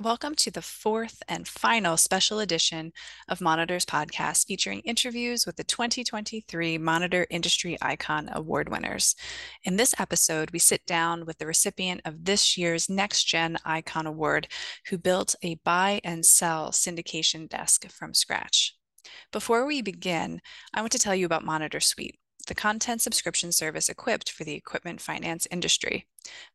Welcome to the fourth and final special edition of Monitor's podcast featuring interviews with the 2023 Monitor Industry Icon Award winners. In this episode, we sit down with the recipient of this year's Next Gen Icon Award, who built a buy and sell syndication desk from scratch. Before we begin, I want to tell you about Monitor Suite the content subscription service equipped for the equipment finance industry.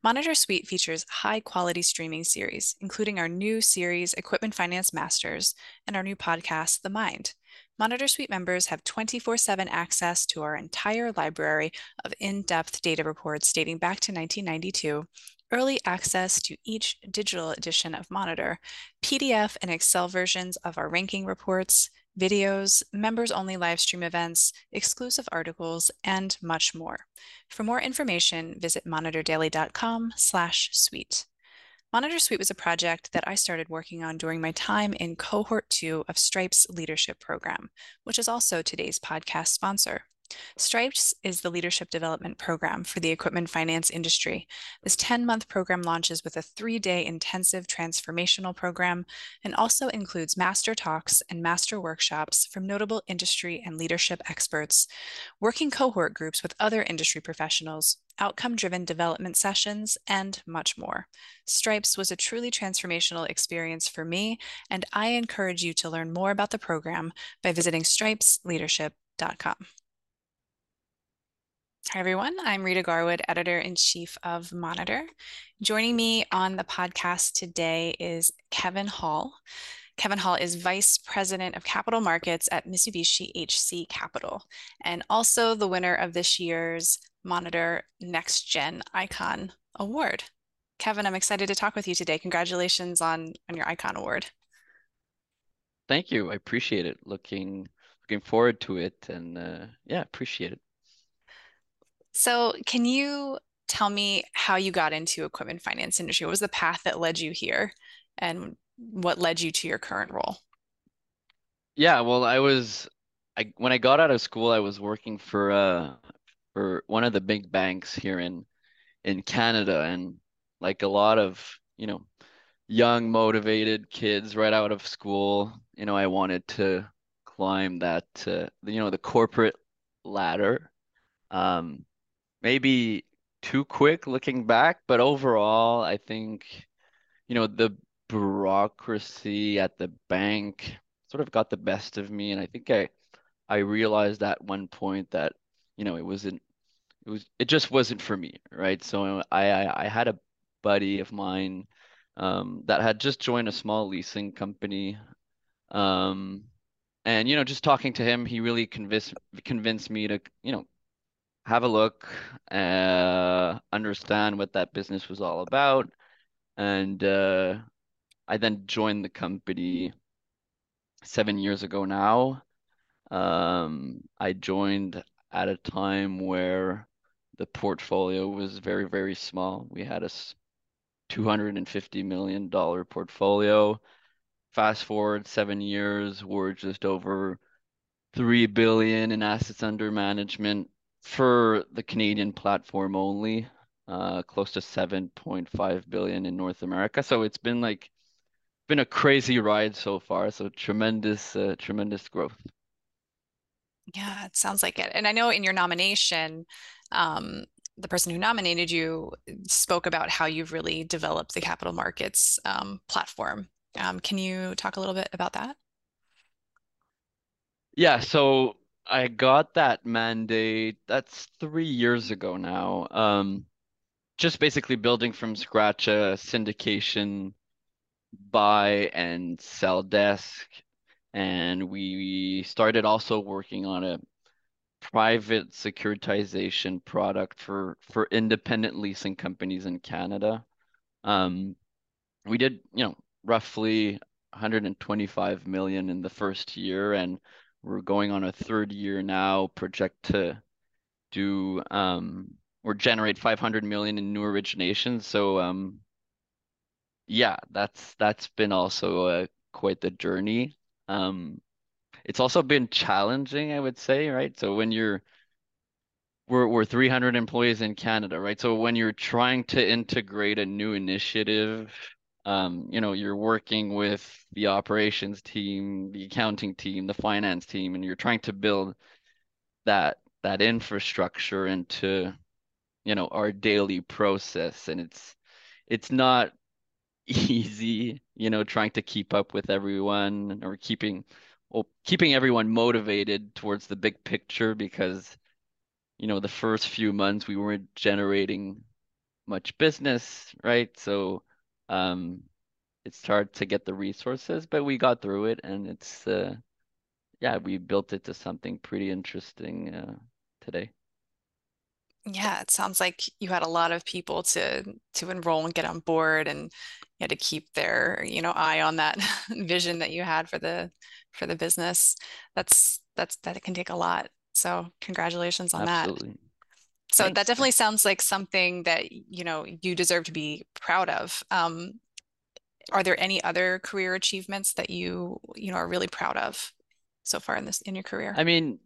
Monitor Suite features high quality streaming series, including our new series, Equipment Finance Masters, and our new podcast, The Mind. Monitor Suite members have 24 7 access to our entire library of in depth data reports dating back to 1992, early access to each digital edition of Monitor, PDF and Excel versions of our ranking reports, videos, members only live stream events, exclusive articles, and much more. For more information, visit monitordaily.com slash suite. Monitor Suite was a project that I started working on during my time in cohort two of Stripe's leadership program, which is also today's podcast sponsor. Stripes is the leadership development program for the equipment finance industry. This 10 month program launches with a three day intensive transformational program and also includes master talks and master workshops from notable industry and leadership experts, working cohort groups with other industry professionals, outcome driven development sessions, and much more. Stripes was a truly transformational experience for me, and I encourage you to learn more about the program by visiting stripesleadership.com. Hi, everyone. I'm Rita Garwood, editor in chief of Monitor. Joining me on the podcast today is Kevin Hall. Kevin Hall is Vice President of Capital Markets at Mitsubishi HC Capital and also the winner of this year's Monitor Next Gen Icon Award. Kevin, I'm excited to talk with you today. Congratulations on, on your Icon Award. Thank you. I appreciate it. Looking looking forward to it and uh, yeah, appreciate it. So, can you tell me how you got into equipment finance industry? What was the path that led you here and what led you to your current role? Yeah, well, I was I when I got out of school, I was working for uh for one of the big banks here in in Canada and like a lot of, you know, young motivated kids right out of school, you know, I wanted to climb that uh, you know, the corporate ladder. Um maybe too quick looking back, but overall, I think, you know, the bureaucracy at the bank sort of got the best of me. And I think I I realized at one point that, you know, it wasn't it was it just wasn't for me, right? So I I, I had a buddy of mine um, that had just joined a small leasing company. Um, and you know, just talking to him, he really convinced convinced me to, you know, have a look, uh, understand what that business was all about. And uh, I then joined the company seven years ago now. Um, I joined at a time where the portfolio was very, very small. We had a $250 million portfolio. Fast forward seven years, we're just over 3 billion in assets under management for the Canadian platform only, uh, close to 7.5 billion in North America. So it's been like been a crazy ride so far. So tremendous, uh, tremendous growth. Yeah, it sounds like it. And I know in your nomination, um, the person who nominated you spoke about how you've really developed the capital markets um, platform. Um, can you talk a little bit about that? Yeah, so I got that mandate. That's three years ago now. Um, just basically building from scratch a syndication buy and sell desk. And we started also working on a private securitization product for for independent leasing companies in Canada. Um, we did, you know, roughly 125 million in the first year, and we're going on a third year now, project to do um or generate 500 million in new originations. So um yeah, that's that's been also uh, quite the journey. Um it's also been challenging, I would say, right? So when you're we're we're 300 employees in Canada, right? So when you're trying to integrate a new initiative um, you know, you're working with the operations team, the accounting team, the finance team, and you're trying to build that that infrastructure into, you know, our daily process. And it's it's not easy, you know, trying to keep up with everyone or keeping well, keeping everyone motivated towards the big picture because, you know, the first few months we weren't generating much business, right? So um, it's hard to get the resources, but we got through it, and it's uh, yeah, we built it to something pretty interesting uh, today. Yeah, it sounds like you had a lot of people to to enroll and get on board, and you had to keep their, you know, eye on that vision that you had for the for the business. That's that's that can take a lot. So congratulations on that. So that definitely sounds like something that, you know, you deserve to be proud of. Um, are there any other career achievements that you, you know, are really proud of so far in this in your career? I mean,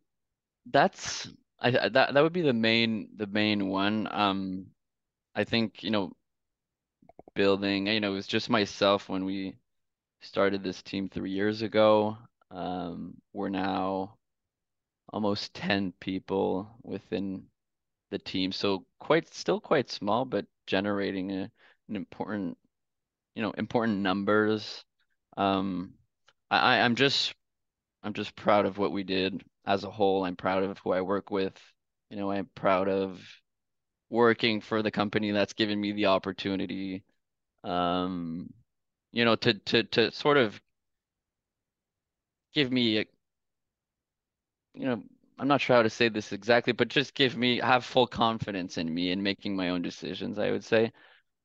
that's I I- that that would be the main the main one. Um, I think, you know, building, you know, it was just myself when we started this team three years ago. Um, we're now almost 10 people within the team. So quite still quite small, but generating a, an important, you know, important numbers. Um, I, I'm just I'm just proud of what we did as a whole. I'm proud of who I work with. You know, I'm proud of working for the company that's given me the opportunity, um, you know, to to to sort of give me a, you know, I'm not sure how to say this exactly, but just give me have full confidence in me in making my own decisions, I would say.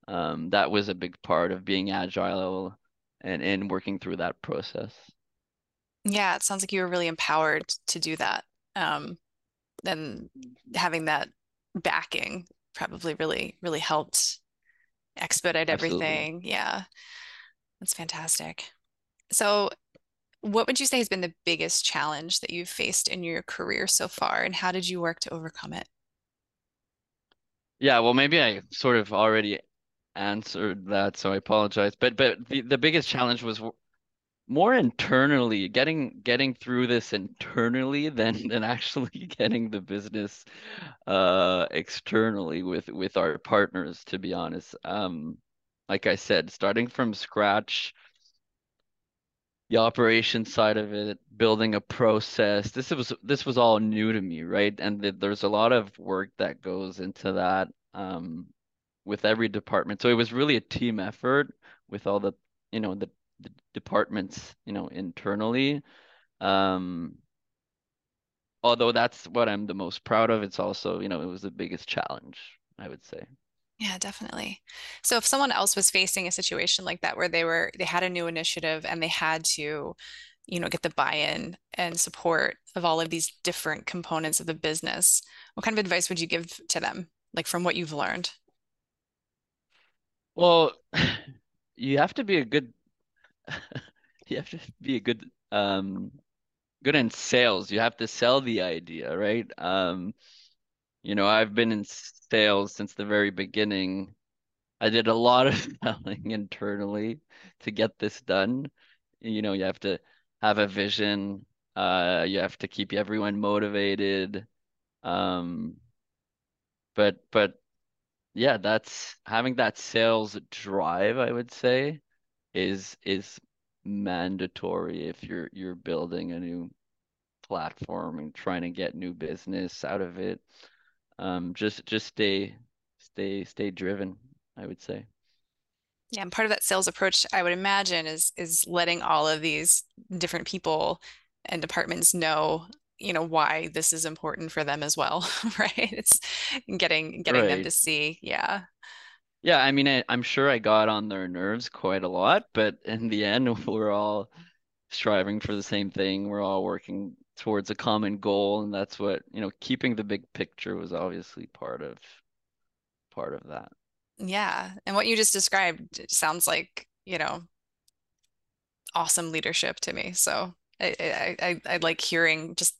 Um, that was a big part of being agile and and working through that process. Yeah, it sounds like you were really empowered to do that. Um, and having that backing probably really, really helped expedite Absolutely. everything. Yeah, that's fantastic. So, what would you say has been the biggest challenge that you've faced in your career so far, and how did you work to overcome it? Yeah, well, maybe I sort of already answered that, so I apologize. But but the, the biggest challenge was more internally, getting getting through this internally than than actually getting the business uh externally with with our partners, to be honest. Um, like I said, starting from scratch the operation side of it, building a process. This was this was all new to me, right? And th there's a lot of work that goes into that um, with every department. So it was really a team effort with all the, you know, the, the departments, you know, internally. Um, although that's what I'm the most proud of, it's also, you know, it was the biggest challenge, I would say. Yeah, definitely. So if someone else was facing a situation like that where they were they had a new initiative and they had to, you know, get the buy-in and support of all of these different components of the business, what kind of advice would you give to them, like from what you've learned? Well, you have to be a good you have to be a good um good in sales. You have to sell the idea, right? Um, you know, I've been in sales since the very beginning. I did a lot of selling internally to get this done. You know, you have to have a vision. Uh, you have to keep everyone motivated. Um, but but yeah, that's having that sales drive, I would say, is is mandatory if you're you're building a new platform and trying to get new business out of it. Um, just just stay stay stay driven, I would say. Yeah, and part of that sales approach, I would imagine, is is letting all of these different people and departments know, you know, why this is important for them as well, right? It's getting getting them to see, yeah. Yeah, I mean, I, I'm sure I got on their nerves quite a lot, but in the end, we're all striving for the same thing. We're all working towards a common goal, and that's what, you know, keeping the big picture was obviously part of part of that. Yeah. And what you just described sounds like, you know, awesome leadership to me. So I, I, I, like hearing just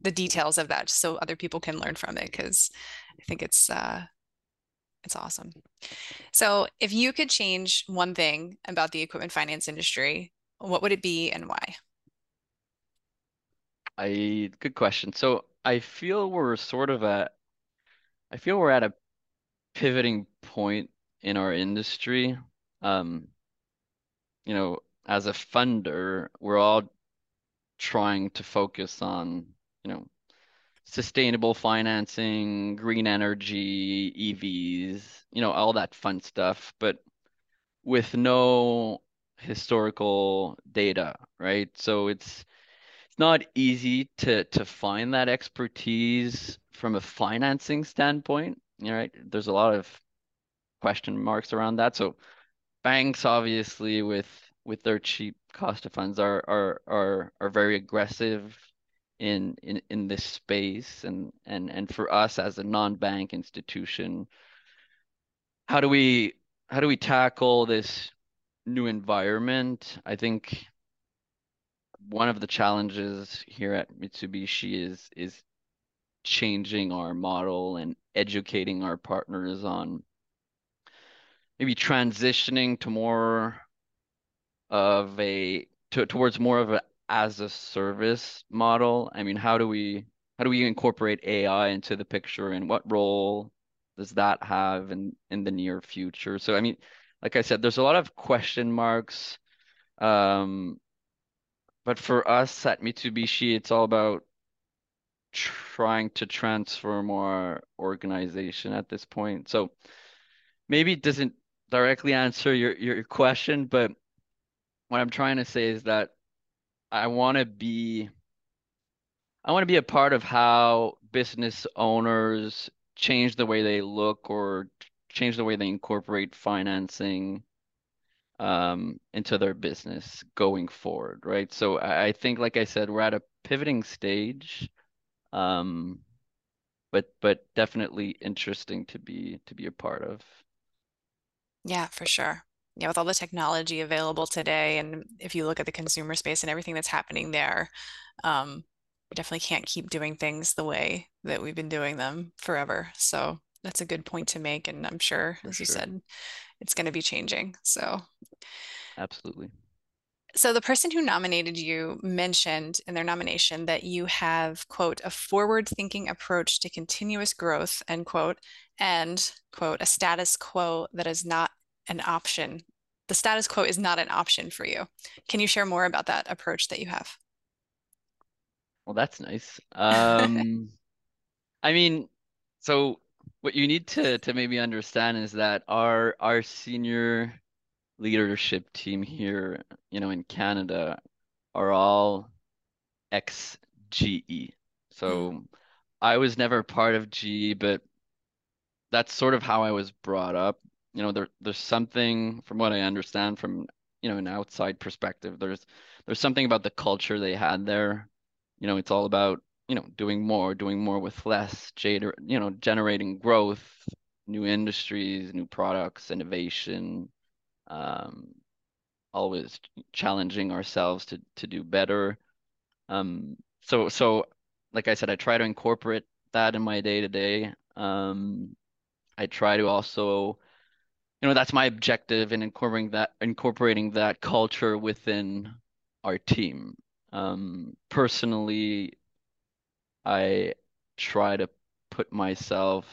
the details of that just so other people can learn from it because I think it's uh It's awesome. So, if you could change one thing about the equipment finance industry, what would it be and why? I good question. So I feel we're sort of at I feel we're at a pivoting point in our industry. Um, you know, as a funder, we're all trying to focus on, you know, sustainable financing, green energy, EVs, you know, all that fun stuff, but with no historical data, right? So it's it's not easy to to find that expertise from a financing standpoint, right? There's a lot of question marks around that. So banks obviously with with their cheap cost of funds are are are are very aggressive in in in this space and and and for us as a non-bank institution how do we how do we tackle this new environment I think one of the challenges here at Mitsubishi is is changing our model and educating our partners on maybe transitioning to more of a to, towards more of a as a service model. I mean, how do we how do we incorporate AI into the picture and what role does that have in in the near future? So I mean, like I said, there's a lot of question marks. Um, but for us at Mitsubishi, it's all about trying to transform our organization at this point. So maybe it doesn't directly answer your your question, but what I'm trying to say is that I want to be I want to be a part of how business owners change the way they look or change the way they incorporate financing um, into their business going forward, right? So I, think, like I said, we're at a pivoting stage, um, but but definitely interesting to be to be a part of. Yeah, for sure. Yeah, with all the technology available today, and if you look at the consumer space and everything that's happening there, um, we definitely can't keep doing things the way that we've been doing them forever. So that's a good point to make. And I'm sure, For as you said, it's going to be changing. So Absolutely. So the person who nominated you mentioned in their nomination that you have, quote, a forward-thinking approach to continuous growth, end quote, and, quote, a status quo that is not an option. The status quo is not an option for you. Can you share more about that approach that you have? Well, that's nice. Um, I mean, so what you need to to maybe understand is that our our senior leadership team here, you know, in Canada are all ex-GE. Mm, So I was never part of GE, but that's sort of how I was brought up. You know, there there's something from what I understand from, you know, an outside perspective, there's there's something about the culture they had there. You know, it's all about, you know, doing more, doing more with less, gener you know, generating growth, new industries, new products, innovation, um, always challenging ourselves to to do better. Um, so so like I said, I try to incorporate that in my day to day. Um, I try to also, you know, that's my objective in incorporating that incorporating that culture within our team. Um, personally, I try to put myself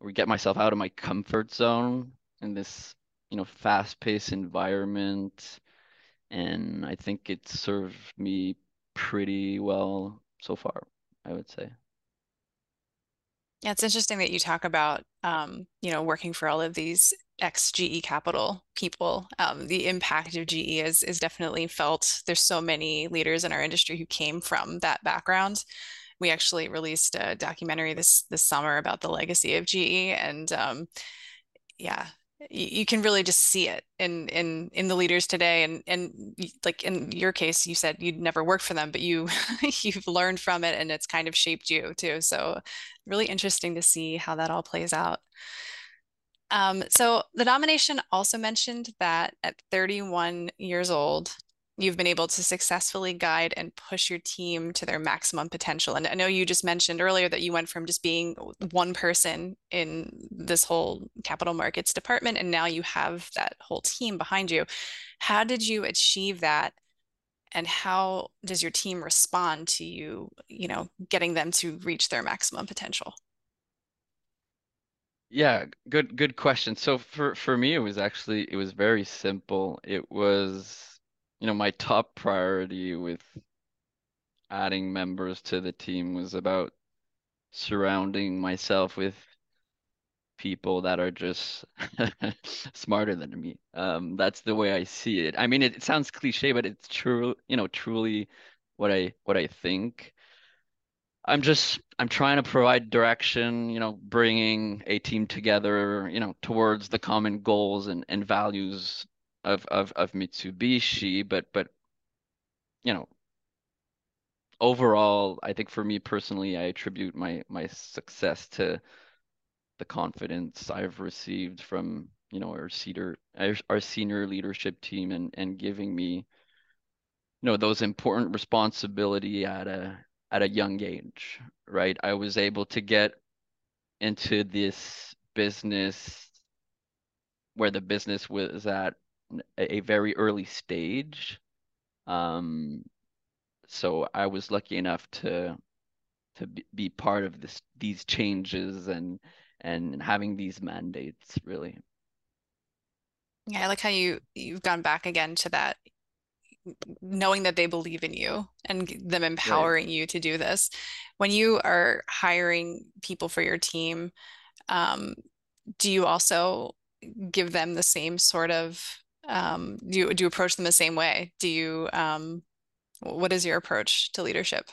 or get myself out of my comfort zone in this, you know, fast-paced environment, and I think it served me pretty well so far, I would say. Yeah, it's interesting that you talk about, um, you know, working for all of these ex-GE Capital people. Um, the impact of GE is is definitely felt. There's so many leaders in our industry who came from that background. We actually released a documentary this this summer about the legacy of GE, and um, yeah, you can really just see it in in in the leaders today. And and like in your case you said you'd never worked for them but you you've learned from it and it's kind of shaped you too. So really interesting to see how that all plays out. Um, so the nomination also mentioned that at 31 years old you've been able to successfully guide and push your team to their maximum potential. And I know you just mentioned earlier that you went from just being one person in this whole capital markets department, and now you have that whole team behind you. How did you achieve that? And how does your team respond to you, you know, getting them to reach their maximum potential? Yeah, good good question. So for for me it was actually it was very simple. It was, you know, my top priority with adding members to the team was about surrounding myself with people that are just smarter than me. Um, that's the way I see it. I mean, it, it sounds cliche, but it's true, you know, truly what I what I think. I'm just I'm trying to provide direction, you know, bringing a team together, you know, towards the common goals and, and values of, of of Mitsubishi, but but you know, overall, I think for me personally, I attribute my my success to the confidence I've received from, you know, our senior our, senior leadership team and and giving me, you know, those important responsibility at a at a young age, right? I was able to get into this business where the business was at a very early stage. Um, so I was lucky enough to to be part of this these changes and and having these mandates really. Yeah, I like how you you've gone back again to that knowing that they believe in you and them empowering right. you to do this. When you are hiring people for your team, um, do you also give them the same sort of um, do you do you approach them the same way? Do you um, what is your approach to leadership?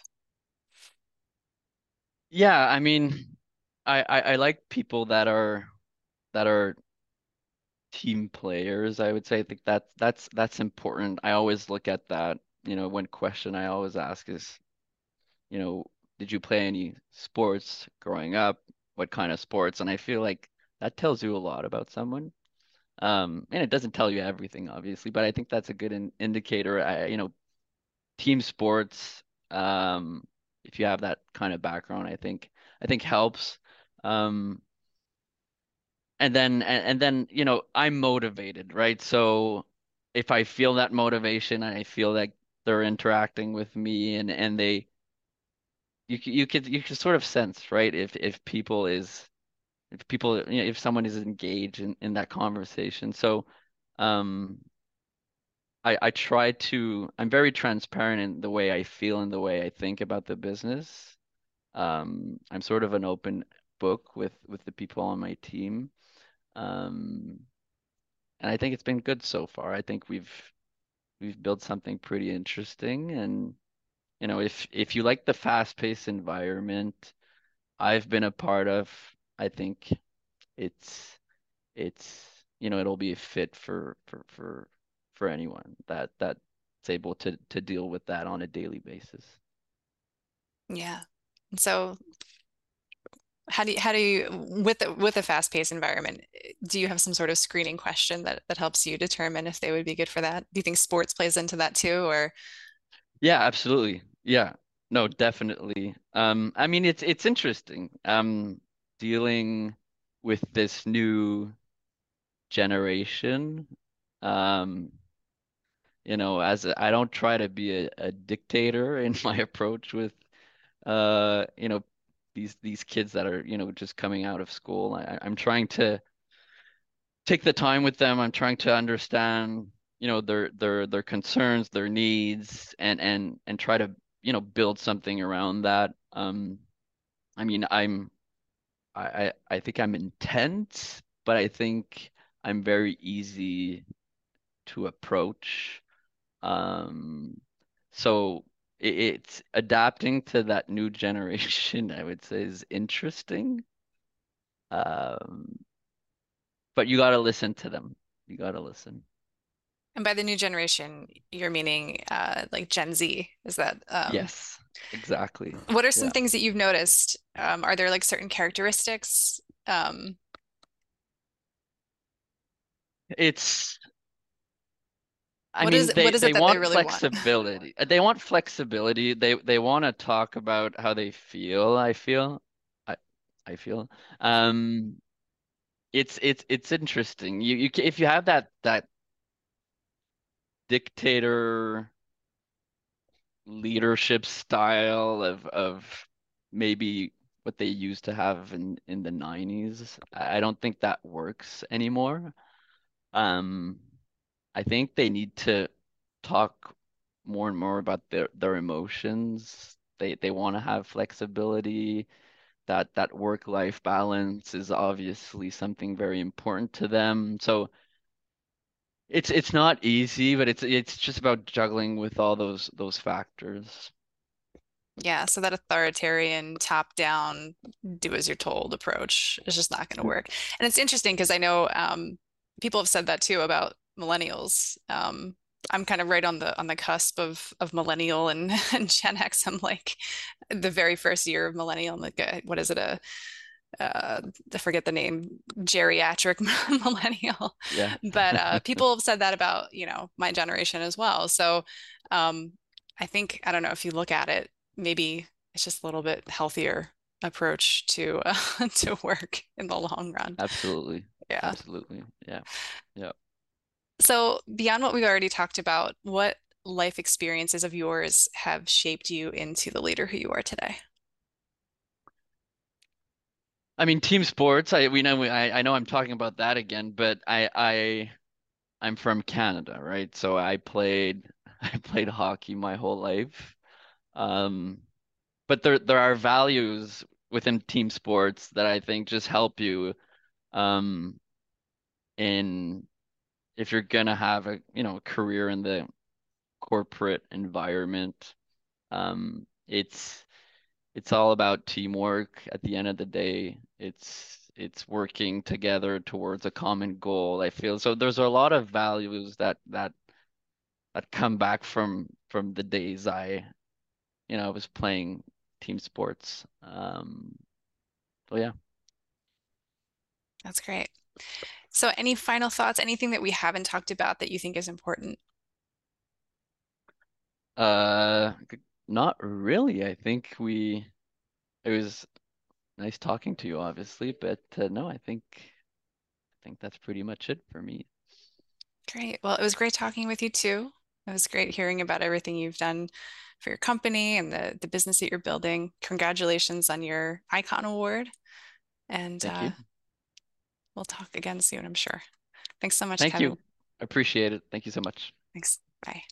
Yeah, I mean, I, I, I like people that are that are team players, I would say. I think that's that's that's important. I always look at that. You know, one question I always ask is, you know, did you play any sports growing up? What kind of sports? And I feel like that tells you a lot about someone. Um, and it doesn't tell you everything, obviously, but I think that's a good in indicator. I, you know, team sports, um, if you have that kind of background, I think I think helps. Um, and then and, and then you know I'm motivated, right? So if I feel that motivation and I feel like they're interacting with me and and they you you could you could sort of sense, right? If if people is if people you know if someone is engaged in in that conversation. So um I I try to I'm very transparent in the way I feel and the way I think about the business. Um I'm sort of an open book with with the people on my team. Um, and I think it's been good so far. I think we've we've built something pretty interesting. And you know, if if you like the fast-paced environment I've been a part of, I think it's it's you know it'll be a fit for for for for anyone that that's able to to deal with that on a daily basis. Yeah. So how do you how do you with with a fast-paced environment do you have some sort of screening question that that helps you determine if they would be good for that? Do you think sports plays into that too or? Yeah absolutely. Yeah. No definitely. Um i mean it's it's interesting. Um dealing with this new generation um you know as I don't try to be a, a dictator in my approach with uh you know these these kids that are you know just coming out of school. I, I'm trying to take the time with them. I'm trying to understand you know their their their concerns, their needs, and and and try to you know build something around that. Um, I mean, I'm I I think I'm intense, but I think I'm very easy to approach. Um, so it's adapting to that new generation, I would say, is interesting. Um, but you got to listen to them. You got to listen. And by the new generation, you're meaning uh, like Gen Z. Is that? Um, yes, exactly. What are some yeah. things that you've noticed? Um, are there like certain characteristics? Um... It's I What mean, is they what is they it they want really flexibility. Uh, They want flexibility. They they want to talk about how they feel, I feel. I I feel. Um it's it's it's interesting. You you if you have that that dictator leadership style of of maybe what they used to have in in the 90s, I don't think that works anymore. Um I think they need to talk more and more about their their emotions. They they want to have flexibility. That that work-life balance is obviously something very important to them. So it's it's not easy, but it's it's just about juggling with all those those factors. Yeah, so that authoritarian, top-down, do as you're told approach is just not going to Mm, work. And it's interesting because I know um, people have said that too about millennials. Um, I'm kind of right on the on the cusp of of millennial and, and Gen X. I'm like the very first year of millennial. I'm like, a, what is it? A uh, I forget the name, geriatric millennial. Yeah. But uh, people have said that about, you know, my generation as well. So um, I think, I don't know if you look at it, maybe it's just a little bit healthier approach to uh, to work in the long run. Absolutely. Yeah. Absolutely. Yeah. Yeah. So beyond what we've already talked about, what life experiences of yours have shaped you into the leader who you are today? I mean, team sports, I we know I I know I'm talking about that again, but I I I'm from Canada, right? So I played I played hockey my whole life. Um, but there there are values within team sports that I think just help you um in if you're gonna have a you know a career in the corporate environment. Um, it's it's all about teamwork at the end of the day. It's it's working together towards a common goal, I feel. So there's a lot of values that that that come back from from the days I, you know, I was playing team sports. Um, so yeah. That's great. So any final thoughts, anything that we haven't talked about that you think is important? Uh, g- not really. I think we it was nice talking to you, obviously, but uh, no, I think I think that's pretty much it for me. Great. Well, it was great talking with you too. It was great hearing about everything you've done for your company and the the business that you're building. Congratulations on your Icon Award, and uh, you. we'll talk again soon, I'm sure. Thanks so much, Thank you. Kevin. Appreciate it. Thank you so much. Thanks. Bye.